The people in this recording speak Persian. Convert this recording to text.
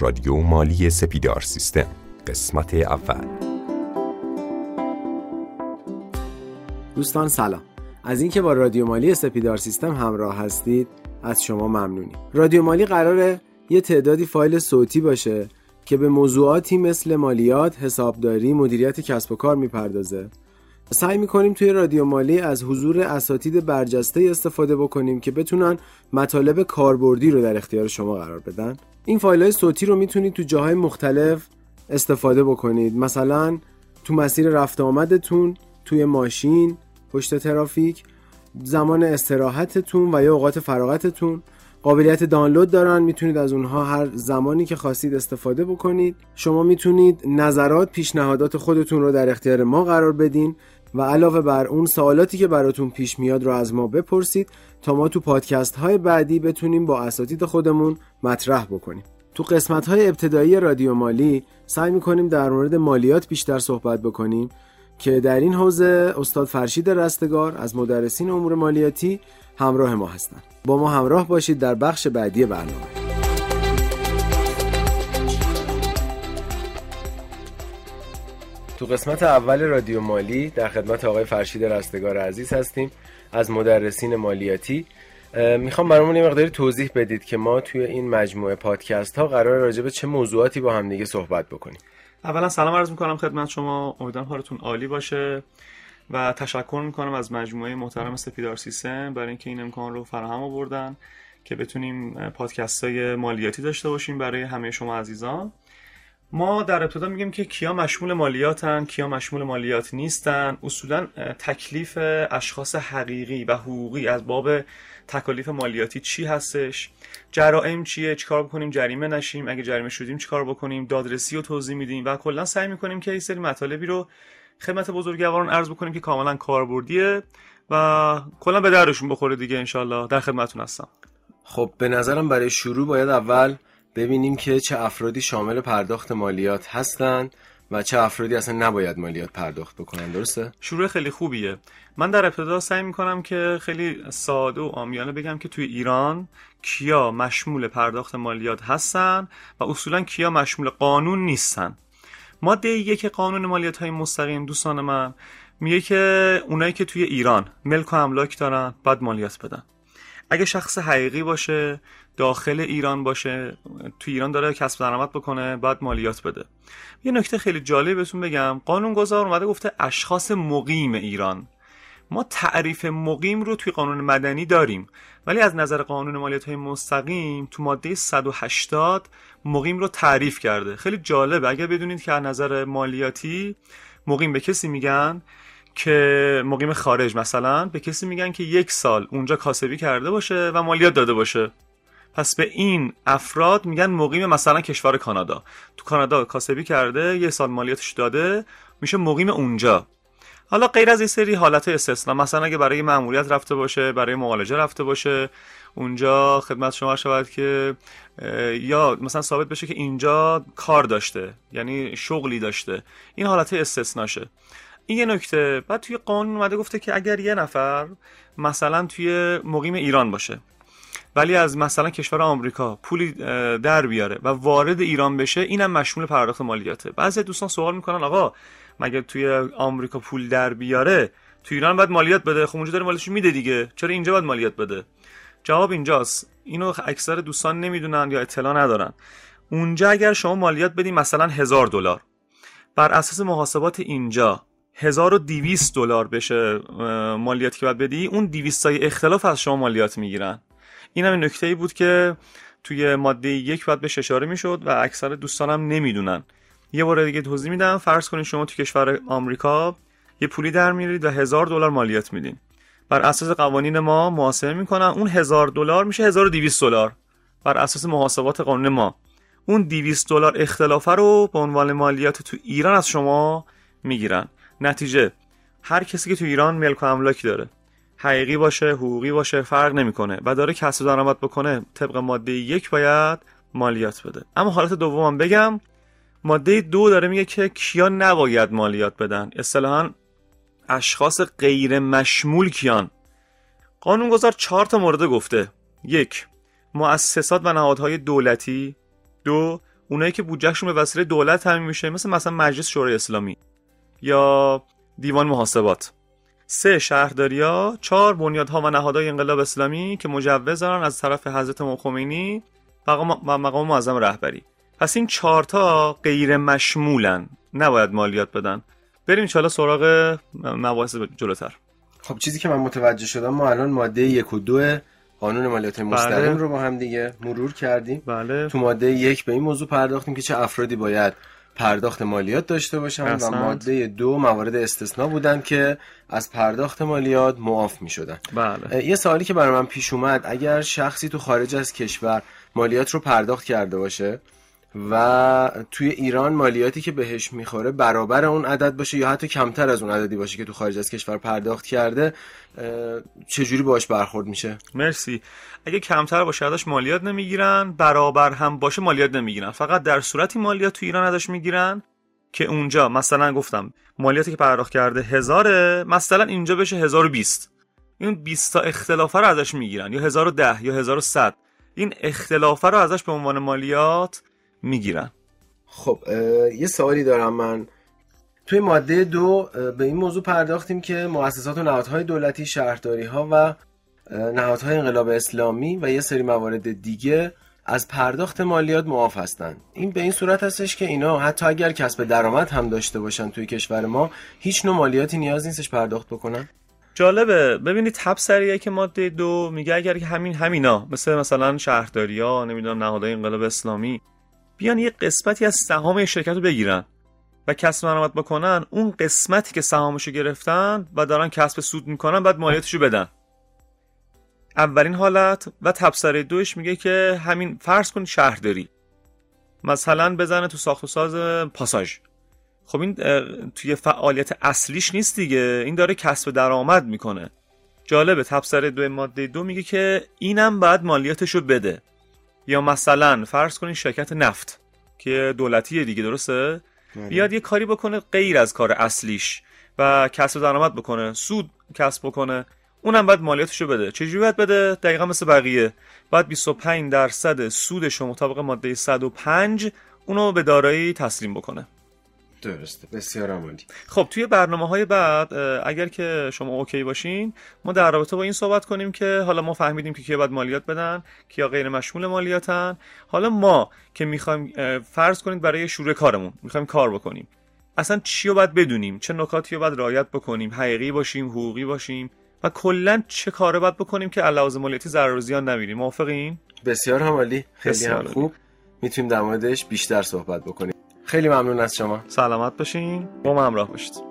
رادیو مالی سپیدار سیستم. قسمت اول. دوستان سلام. از اینکه با رادیو مالی سپیدار سیستم همراه هستید از شما ممنونیم. رادیو مالی قراره یه تعدادی فایل صوتی باشه که به موضوعاتی مثل مالیات، حسابداری، مدیریت کسب و کار می‌پردازه. سعی می‌کنیم توی رادیو مالی از حضور اساتید برجسته استفاده بکنیم که بتونن مطالب کاربردی رو در اختیار شما قرار بدن. این فایل های صوتی رو می‌تونید تو جاهای مختلف استفاده بکنید. مثلا تو مسیر رفت آمدتون توی ماشین پشت ترافیک زمان استراحتتون و یا اوقات فراغتتون. قابلیت دانلود دارن می‌تونید از اونها هر زمانی که خواستید استفاده بکنید. شما می‌تونید نظرات پیشنهادات خودتون رو در اختیار ما قرار بدین. و علاوه بر اون سوالاتی که براتون پیش میاد رو از ما بپرسید تا ما تو پادکست های بعدی بتونیم با اساتید خودمون مطرح بکنیم. تو قسمت های ابتدایی رادیو مالی سعی می‌کنیم در مورد مالیات بیشتر صحبت بکنیم که در این حوزه استاد فرشید رستگار از مدرسین امور مالیاتی همراه ما هستند با ما همراه باشید در بخش بعدی برنامه. تو قسمت اول رادیو مالی در خدمت آقای فرشید رستگار عزیز هستیم از مدرسین مالیاتی. می‌خوام برامون یه مقداری توضیح بدید که ما توی این مجموعه پادکست ها قرار راجع به چه موضوعاتی با هم دیگه صحبت بکنیم. اولا سلام عرض می‌کنم خدمت شما. امیدوارم حالتون عالی باشه و تشکر می‌کنم از مجموعه محترم سپیدار سیستم برای اینکه این امکان رو فراهم آوردن که بتونیم پادکست های مالیاتی داشته باشیم برای همه شما عزیزان. ما در ابتدا میگیم که کیا مشمول مالیاتن کیا مشمول مالیات نیستن. اصولا تکلیف اشخاص حقیقی و حقوقی از باب تکالیف مالیاتی چی هستش؟ جرائم چیه؟ چیکار بکنیم؟ جریمه نشیم. اگه جریمه شدیم چیکار بکنیم؟ دادرسی رو توضیح میدیم و کلا سعی می‌کنیم که این سری مطالبی رو خدمت بزرگواران عرض بکنیم که کاملا کاربردیه و کلا به درشون بخوره دیگه انشالله در خدمتتون هستم. خب به نظرم برای شروع باید اول ببینیم که چه افرادی شامل پرداخت مالیات هستند و چه افرادی اصلا نباید مالیات پرداخت بکنن. درسته؟ شروع خیلی خوبیه. من در ابتدا سعی می‌کنم که خیلی ساده و آمیانه بگم که توی ایران کیا مشمول پرداخت مالیات هستن و اصولا کیا مشمول قانون نیستن. ماده یک قانون مالیات های مستقیم دوستان من میگه که اونایی که توی ایران ملک و املاک دارن باید مالیات بدن. اگه شخص حقیقی باشه داخل ایران باشه تو ایران داره کسب درآمد بکنه باید مالیات بده. یه نکته خیلی جالب بهتون بگم. قانون گذار اومده گفته اشخاص مقیم ایران. ما تعریف مقیم رو توی قانون مدنی داریم ولی از نظر قانون مالیات های مستقیم تو ماده 180 مقیم رو تعریف کرده. خیلی جالبه. اگر بدونید که از نظر مالیاتی مقیم به کسی میگن که مقیم خارج مثلا به کسی میگن که یک سال اونجا کاسبی کرده باشه و مالیات داده باشه. پس به این افراد میگن مقیم مثلا کشور کانادا. تو کانادا کاسبی کرده یه سال مالیاتش داده میشه مقیم اونجا. حالا غیر از این سری حالت استثنا مثلا اگه برای مأموریت رفته باشه برای معالجه رفته باشه اونجا خدمت شما شود که یا مثلا ثابت بشه که اینجا کار داشته یعنی شغلی داشته. این حالت استثناشه. این یه نکته. بعد توی قانون اومده گفته که اگر یه نفر مثلا توی مقیم ایران باشه ولی از مثلا کشور آمریکا پولی در بیاره و وارد ایران بشه اینم مشمول پرداخت مالیاته. بعضی دوستان سوال می‌کنن آقا مگه توی آمریکا پول در بیاره؟ توی ایران باید مالیات بده. خب اونجا داره مالیاتش میده دیگه. چرا اینجا باید مالیات بده؟ جواب اینجاست. اینو اکثر دوستان نمی‌دونن یا اطلاع ندارن. اونجا اگر شما مالیات بدی مثلا هزار دلار. بر اساس محاسبات اینجا 1200 دلار بشه مالیاتی که باید بدی. اون 200 های اختلاف از شما مالیات می‌گیرن. این هم نکته ای بود که توی ماده یک باید بهش اشاره می‌شد و اکثر دوستانم نمی‌دونن. یه بار دیگه توضیح میدم. فرض کنید شما تو کشور آمریکا یه پولی در میارید و هزار دلار مالیات میدین. بر اساس قوانین ما محاسبه می‌کنن. اون هزار دلار میشه 1200 دلار. بر اساس محاسبات قانون ما. اون 200 دلار اختلافه رو به عنوان مالیات تو ایران از شما می‌گیرن. نتیجه هر کسی که تو ایران ملک و املاکی داره حقیقی باشه حقوقی باشه فرق نمی‌کنه و داره کسب درآمد بکنه طبق ماده یک باید مالیات بده. اما حالت دومم بگم ماده دو داره میگه که کیا نباید مالیات بدن. اصطلاحا اشخاص غیر مشمول کیان. قانونگذار چهار تا مورد گفته. یک مؤسسات و نهادهای دولتی. دو اونایی که بودجهشون به وسیله دولت تامین میشه مثل مثلا مجلس شورای اسلامی. یا دیوان محاسبات. سه شهرداریا چهار بنیادها و نهادهای انقلاب اسلامی که مجوز دارن از طرف حضرت امام خمینی و مقام معظم رهبری. پس این چهارتا غیر مشمولن. نباید مالیات بدن. بریم چالا سراغ مباحث جلوتر. خب چیزی که من متوجه شدم ما الان ماده یک و دو قانون مالیات مستقیم بله. رو با هم دیگه مرور کردیم. بله. تو ماده یک به این موضوع پرداختیم که چه افرادی باید پرداخت مالیات داشته باشن و ماده دو موارد استثنا بودن که از پرداخت مالیات معاف می شدن بله. یه سوالی که برای من پیش اومد اگر شخصی تو خارج از کشور مالیات رو پرداخت کرده باشه و توی ایران مالیاتی که بهش می‌خوره برابر اون عدد باشه یا حتی کمتر از اون عددی باشه که تو خارج از کشور پرداخت کرده چجوری باش برخورد میشه؟ مرسی. اگه کمتر باشه ازش مالیات نمی‌گیرن برابر هم باشه مالیات نمی‌گیرن. فقط در صورتی مالیات تو ایران ازش می‌گیرن که اونجا مثلا گفتم مالیاتی که پرداخت کرده هزاره مثلا اینجا بشه 1020 این 20 تا اختلافه رو ازش می‌گیرن یا 1010 یا 1100 این اختلافه رو ازش به عنوان مالیات می‌گیرن. خب یه سوالی دارم من. توی ماده دو به این موضوع پرداختیم که مؤسسات و نهادهای دولتی شهرداری ها و نهادهای انقلاب اسلامی و یه سری موارد دیگه از پرداخت مالیات معاف هستند این به این صورت هستش که اینا حتی اگر کسب درآمد هم داشته باشن توی کشور ما هیچ نوع مالیاتی نیاز نیستش پرداخت بکنن. جالبه. ببینید تب سریعه که ماده دو میگه اگر که همین همینا مثل مثلا شهرداری ها نمی‌دونم نهادهای انقلاب اسلامی بیان یه قسمتی از سهام شرکت رو بگیرن و کسب درآمد بکنن اون قسمتی که سهامش رو گرفتن و دارن کسب سود می‌کنن بعد مالیاتش رو بدن. اولین حالت و تبصره دوش میگه که همین فرض کن شهرداری مثلا بزنه تو ساخت و ساز پاساژ. خب این توی فعالیت اصلیش نیست دیگه. این داره کسب درآمد می‌کنه. جالبه تبصره دو ماده دو میگه که اینم بعد مالیاتش رو بده. یا مثلا فرض کنین شرکت نفت که دولتیه دیگه درسته؟ بله. بیاد یه کاری بکنه غیر از کار اصلیش و کسب درآمد بکنه سود کسب بکنه اونم باید مالیاتشو بده. چجوری باید بده؟ دقیقا مثل بقیه. باید 25 درصد سودش مطابق ماده 105 اونو به دارایی تسلیم بکنه. درسته. بسیار عمالی خب توی برنامه های بعد اگر که شما اوکی باشین ما در رابطه با این صحبت کنیم که حالا ما فهمیدیم که کیا باید مالیات بدن کیا غیر مشمول مالیاتن. حالا ما که می‌خوایم فرض کنید برای شروع کارمون می‌خوایم کار بکنیم. اصلا چی رو باید بدونیم؟ چه نکاتی رو باید رعایت بکنیم؟ حقیقی باشیم؟ حقوقی باشیم؟ و کلا چه کاره باید بکنیم که علاوه مالیاتی ضرر و زیان نمیریم؟ موافقین؟ بسیار عالی. خیلی هم خوب. می‌تونیم در موردش بیشتر صحبت بکنیم. خیلی ممنون از شما. سلامت باشین. با ما همراه باشید.